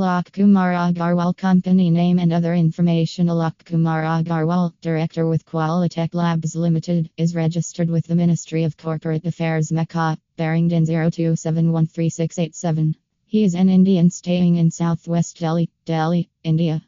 Alok Kumar Agarwal Company Name and other information Alok Kumar Agarwal, Director with Qualitek Labs Limited, is registered with the Ministry of Corporate Affairs Mecca, bearing DIN 02713687. He is an Indian staying in Southwest Delhi, Delhi, India.